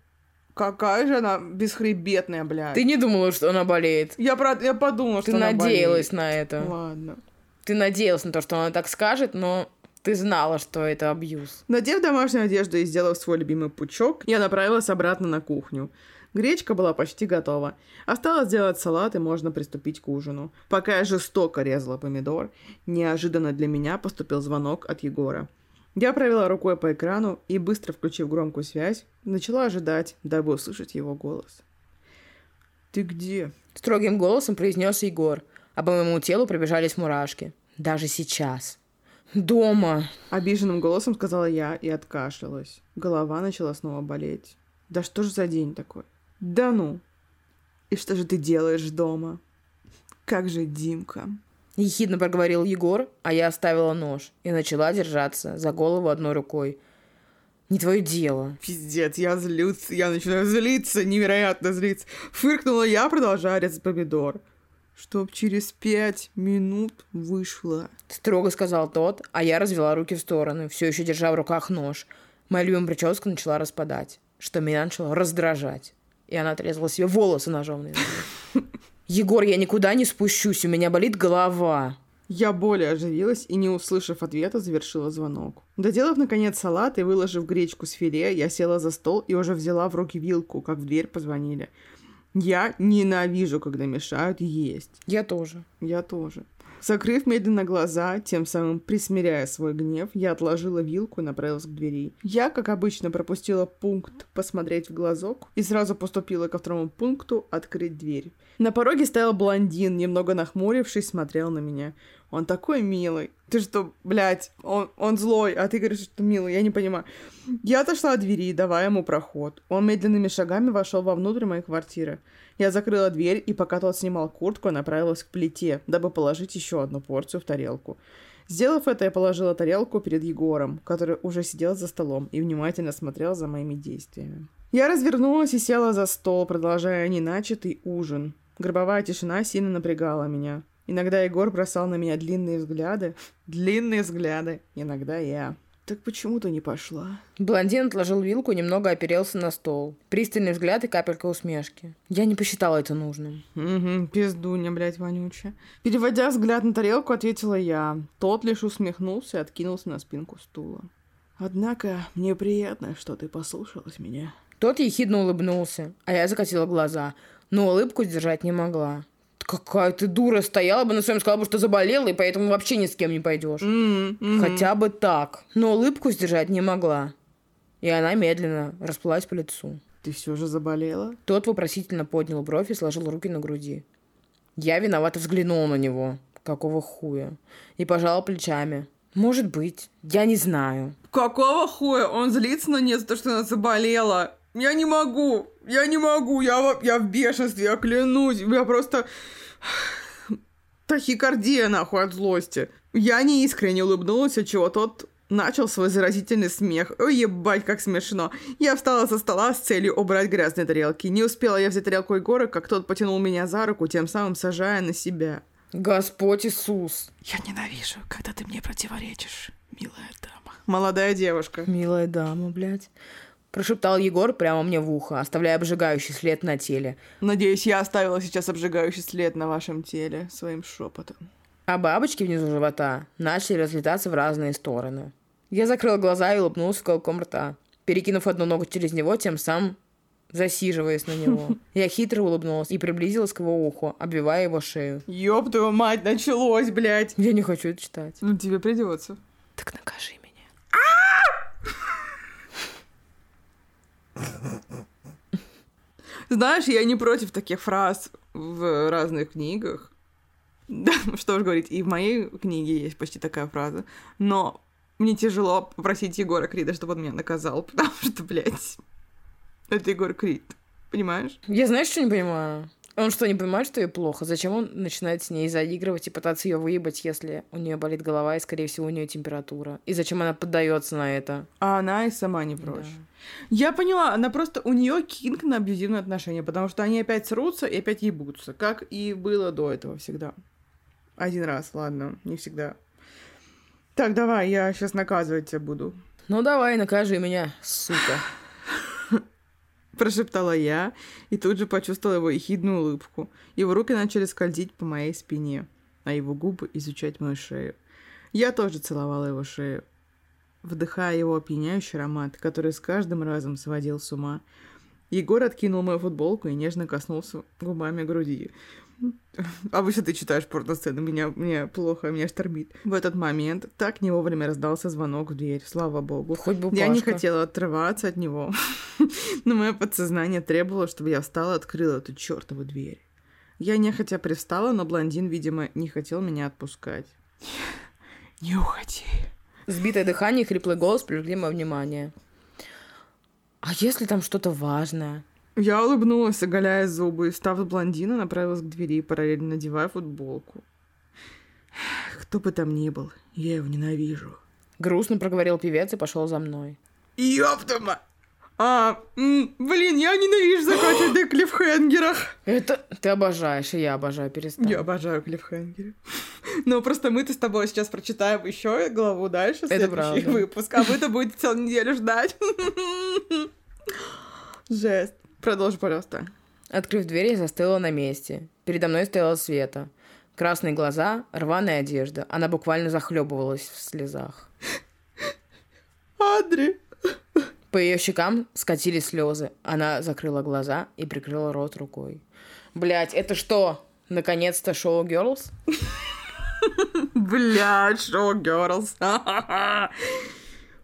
Какая же она бесхребетная, блядь. Ты не думала, что она болеет? Я, про... я подумала, Ты что она надеялась болеет. на это. Ладно. Ты надеялась на то, что она так скажет, но ты знала, что это абьюз. Надев домашнюю одежду и сделав свой любимый пучок, я направилась обратно на кухню. Гречка была почти готова. Осталось сделать салат, и можно приступить к ужину. Пока я жестоко резала помидор, неожиданно для меня поступил звонок от Егора. Я провела рукой по экрану и, быстро включив громкую связь, начала ожидать, дабы услышать его голос. «Ты где?» Строгим голосом произнес Егор, а по моему телу пробежались мурашки. Даже сейчас. Дома. Обиженным голосом сказала я и откашлялась. Голова начала снова болеть. Да что ж за день такой? Да ну! И что же ты делаешь дома? Как же Димка? Ехидно проговорил Егор, а я оставила нож и начала держаться за голову одной рукой. Не твое дело. Пиздец, я злюсь, я начинаю злиться, невероятно злиться. Фыркнула я, продолжая резать помидор. Чтоб через пять минут вышла. Строго сказал тот, а я развела руки в стороны, все еще держа в руках нож. Моя любимая прическа начала распадать, что меня начало раздражать. И она отрезала себе волосы ножом. Егор, я никуда не спущусь, у меня болит голова. Я более оживилась и, не услышав ответа, завершила звонок. Доделав, наконец, салат и выложив гречку с филе, я села за стол и уже взяла в руки вилку, как в дверь позвонили. Я ненавижу, когда мешают есть. Я тоже. Я тоже. Закрыв медленно глаза, тем самым присмиряя свой гнев, я отложила вилку и направилась к двери. Я, как обычно, пропустила пункт «посмотреть в глазок» и сразу поступила ко второму пункту «открыть дверь». На пороге стоял блондин, немного нахмурившись, смотрел на меня. Он такой милый. Ты что, блядь, он, он злой, а ты говоришь, что милый, я не понимаю. Я отошла от двери, давая ему проход. Он медленными шагами вошел вовнутрь моей квартиры. Я закрыла дверь, и пока тот снимал куртку, направилась к плите, дабы положить еще одну порцию в тарелку. Сделав это, я положила тарелку перед Егором, который уже сидел за столом и внимательно смотрел за моими действиями. Я развернулась и села за стол, продолжая неначатый ужин. Гробовая тишина сильно напрягала меня. Иногда Егор бросал на меня длинные взгляды. Длинные взгляды. Иногда я. Так почему ты не пошла? Блондин отложил вилку и немного оперелся на стол. Пристальный взгляд и капелька усмешки. Я не посчитала это нужным. Угу, пиздуня, блядь, вонючая. Переводя взгляд на тарелку, ответила я. Тот лишь усмехнулся и откинулся на спинку стула. Однако, мне приятно, что ты послушалась меня. Тот ехидно улыбнулся, а я закатила глаза, но улыбку сдержать не могла. Какая ты дура, стояла бы на своем, сказала бы, что заболела, и поэтому вообще ни с кем не пойдешь. Mm-hmm. Хотя бы так. Но улыбку сдержать не могла. И она медленно расплылась по лицу. Ты все же заболела? Тот вопросительно поднял бровь и сложил руки на груди. Я виновато взглянула на него. Какого хуя? И пожала плечами. Может быть. Я не знаю. Какого хуя? Он злится на нее за то, что она заболела. Я не могу. Я не могу. Я, я в бешенстве, я клянусь. Я просто... Тахикардия, нахуй, от злости. Я не искренне улыбнулась, от чего тот начал свой заразительный смех. Ой, ебать, как смешно. Я встала со стола с целью убрать грязные тарелки. Не успела я взять тарелку Егора, как тот потянул меня за руку, тем самым сажая на себя. Господь Иисус. Я ненавижу, когда ты мне противоречишь, милая дама. Молодая девушка. Милая дама, блядь. Прошептал Егор прямо мне в ухо, оставляя обжигающий след на теле. Надеюсь, я оставила сейчас обжигающий след на вашем теле своим шепотом. А бабочки внизу живота начали разлетаться в разные стороны. Я закрыл глаза и улыбнулся уголком рта, перекинув одну ногу через него, тем самым засиживаясь на него. Я хитро улыбнулась и приблизилась к его уху, обвивая его шею. Ёб твою мать, началось, блядь! Я не хочу это читать. Ну, тебе придется. Так накажи меня. Знаешь, я не против таких фраз в разных книгах. Да, что уж говорить, и в моей книге есть почти такая фраза. Но мне тяжело попросить Егора Крида, чтобы он меня наказал, потому что, блядь, это Егор Крид. Понимаешь? Я знаешь, что не понимаю? Он что, не понимает, что ей плохо? Зачем он начинает с ней заигрывать и пытаться ее выебать, если у нее болит голова и, скорее всего, у нее температура? И зачем она поддается на это? А она и сама не прочь. Да. Я поняла, она просто у нее кинг на абьюзивные отношения, потому что они опять срутся и опять ебутся, как и было до этого всегда. Один раз, ладно, не всегда. Так, давай, я сейчас наказывать тебя буду. Ну давай, накажи меня, сука. Прошептала я и тут же почувствовала его ехидную улыбку. Его руки начали скользить по моей спине, а его губы изучать мою шею. Я тоже целовала его шею, вдыхая его опьяняющий аромат, который с каждым разом сводил с ума. Егор откинул мою футболку и нежно коснулся губами груди. Обычно ты читаешь порно-сцену, меня, мне плохо, меня штормит. В этот момент так не вовремя раздался звонок в дверь, слава богу. Хоть бы Я не хотела отрываться от него, но мое подсознание требовало, чтобы я встала и открыла эту чертову дверь. Я нехотя пристала, но блондин, видимо, не хотел меня отпускать. Не уходи. Сбитое дыхание и хриплый голос привлекли мое внимание. А если там что-то важное? Я улыбнулась, оголяя зубы, и, став блондина, направилась к двери, параллельно надевая футболку. Кто бы там ни был, я его ненавижу. Грустно проговорил певец и пошел за мной. Ёптама! А, м, блин, я ненавижу заканчивать на клиффхенгерах. Это ты обожаешь, и я обожаю, перестань. Я обожаю клиффхенгеры. Но просто мы-то с тобой сейчас прочитаем еще главу дальше, Это правда. выпуск, а вы-то будете целую неделю ждать. Жесть. Продолжи, пожалуйста. Открыв дверь, я застыла на месте. Передо мной стояла Света. Красные глаза, рваная одежда. Она буквально захлебывалась в слезах. Адри! По ее щекам скатились слезы. Она закрыла глаза и прикрыла рот рукой. Блять, это что? Наконец-то шоу Girls? Блять, шоу Girls.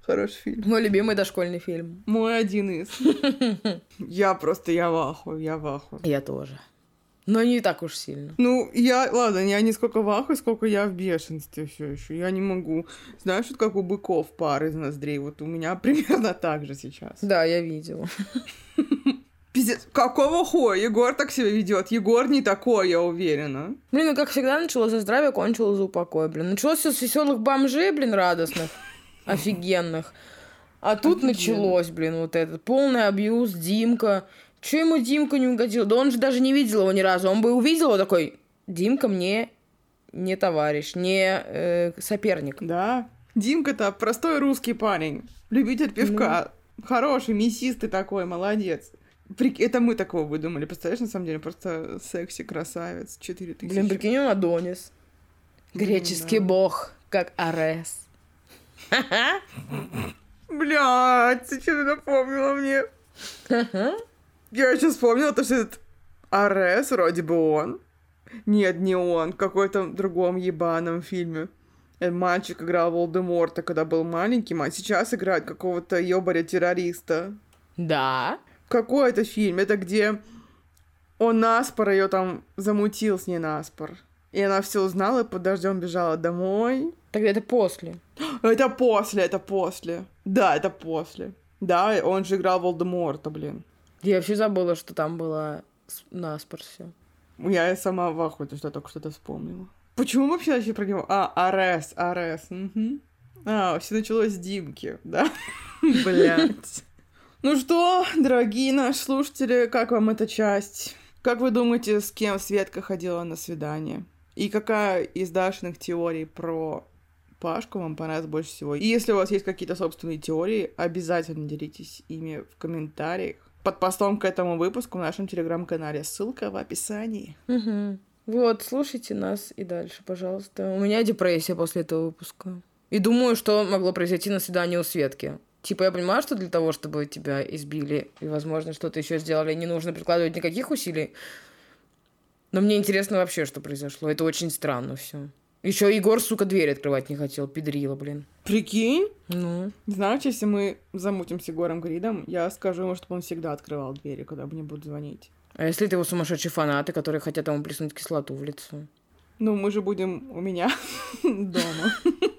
Хороший фильм. Мой любимый дошкольный фильм. Мой один из. Я просто, я в ахуе, я в ахуе. Я тоже. Но не так уж сильно. Ну, я, ладно, я не сколько в ахуе, сколько я в бешенстве все еще. Я не могу. Знаешь, вот как у быков пар из ноздрей. Вот у меня примерно так же сейчас. Да, я видела. Пиздец, какого хуя? Егор так себя ведет. Егор не такой, я уверена. Блин, ну как всегда началось за здравие, кончилось за упокой, блин. Началось все с веселых бомжей, блин, радостных, офигенных. А тут Офигенно. началось, блин, вот этот полный абьюз, Димка. Че ему Димка не угодил? Да он же даже не видел его ни разу. Он бы увидел его такой, Димка мне не товарищ, не э, соперник. Да. Димка-то простой русский парень. Любитель пивка. Хороший, мясистый такой, молодец. Это мы такого выдумали. Представляешь, на самом деле, просто секси красавец. 4 тысячи. Блин, прикинь, он Адонис. Греческий да. бог, как Арес. Блядь, ты что напомнила мне? Я сейчас вспомнила, то, что этот Арес, вроде бы он. Нет, не он, в какой-то другом ебаном фильме. Этот мальчик играл Волдеморта, когда был маленьким, а сейчас играет какого-то ёбаря-террориста. Да. Какой это фильм? Это где он наспор ее там замутил с ней наспор. И она все узнала и под дождем бежала домой. Тогда это после. Это после, это после. Да, это после. Да, он же играл Волдеморта, блин. Я вообще забыла, что там было с- наспор все. Я и сама в ахуе, что я только что-то вспомнила. Почему мы вообще начали про него? А, Арес, Арес. мгм. А, все началось с Димки, да? Блять. Ну что, дорогие наши слушатели, как вам эта часть? Как вы думаете, с кем Светка ходила на свидание? И какая из Дашиных теорий про Пашку вам понравилась больше всего? И если у вас есть какие-то собственные теории, обязательно делитесь ими в комментариях. Под постом к этому выпуску в нашем телеграм-канале. Ссылка в описании. Угу. Вот, слушайте нас и дальше, пожалуйста. У меня депрессия после этого выпуска. И думаю, что могло произойти на свидании у Светки. Типа, я понимаю, что для того, чтобы тебя избили и, возможно, что-то еще сделали, не нужно прикладывать никаких усилий. Но мне интересно вообще, что произошло. Это очень странно все. Еще Егор, сука, дверь открывать не хотел. Педрила, блин. Прикинь? Ну, Знаешь, если мы замутим с Егором Гридом, я скажу ему, чтобы он всегда открывал двери, когда мне будут звонить. а если это его сумасшедшие фанаты, которые хотят ему плеснуть кислоту в лицо? Ну, мы же будем у меня дома.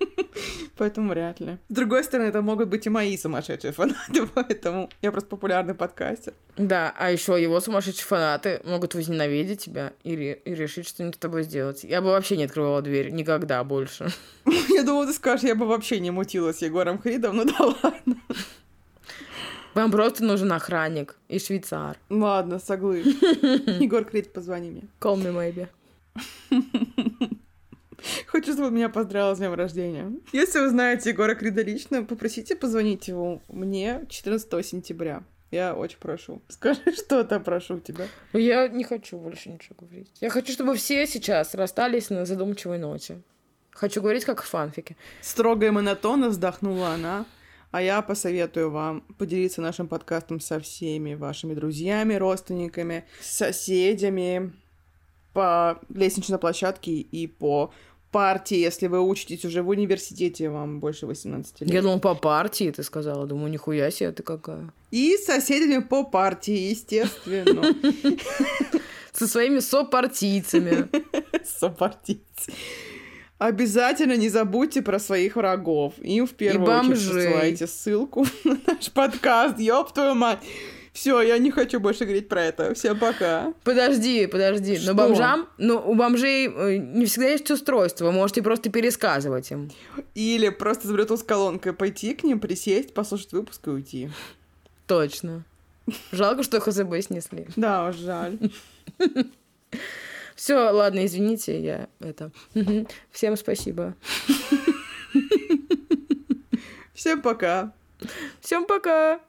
Поэтому вряд ли. С другой стороны, это могут быть и мои сумасшедшие фанаты, поэтому я просто популярный подкастер. Да, а еще его сумасшедшие фанаты могут возненавидеть тебя и, ре- и решить что-нибудь с тобой сделать. Я бы вообще не открывала дверь никогда больше. Я думала, ты скажешь, я бы вообще не мутила с Егором Кридом, ну да ладно. Вам просто нужен охранник и швейцар. Ладно, соглы. Егор Крид, позвони мне. Call me maybe. Хочу, чтобы меня поздравил с днем рождения. Если вы знаете Егора Крида лично, попросите позвонить его мне 14 сентября. Я очень прошу. Скажи что-то, прошу тебя. Я не хочу больше ничего говорить. Я хочу, чтобы все сейчас расстались на задумчивой ноте. Хочу говорить как в фанфике. Строго и монотонно вздохнула она. А я посоветую вам поделиться нашим подкастом со всеми вашими друзьями, родственниками, соседями по лестничной площадке и по партии, если вы учитесь уже в университете, вам больше 18 лет. Я думал, по партии ты сказала. Думаю, нихуя себе ты какая. И с соседями по партии, естественно. Со своими сопартийцами. Сопартийцы. Обязательно не забудьте про своих врагов. Им в первую очередь посылайте ссылку на наш подкаст. Ёб твою мать. Все, я не хочу больше говорить про это. Всем пока. Подожди, подожди. Что? Но бомжам, ну, у бомжей э, не всегда есть устройство. Вы можете просто пересказывать им. Или просто с Bluetooth-колонкой пойти к ним, присесть, послушать выпуск и уйти. Точно. Жалко, что ХЗБ снесли. Да, жаль. Все, ладно, извините, я это. Всем спасибо. Всем пока. Всем пока.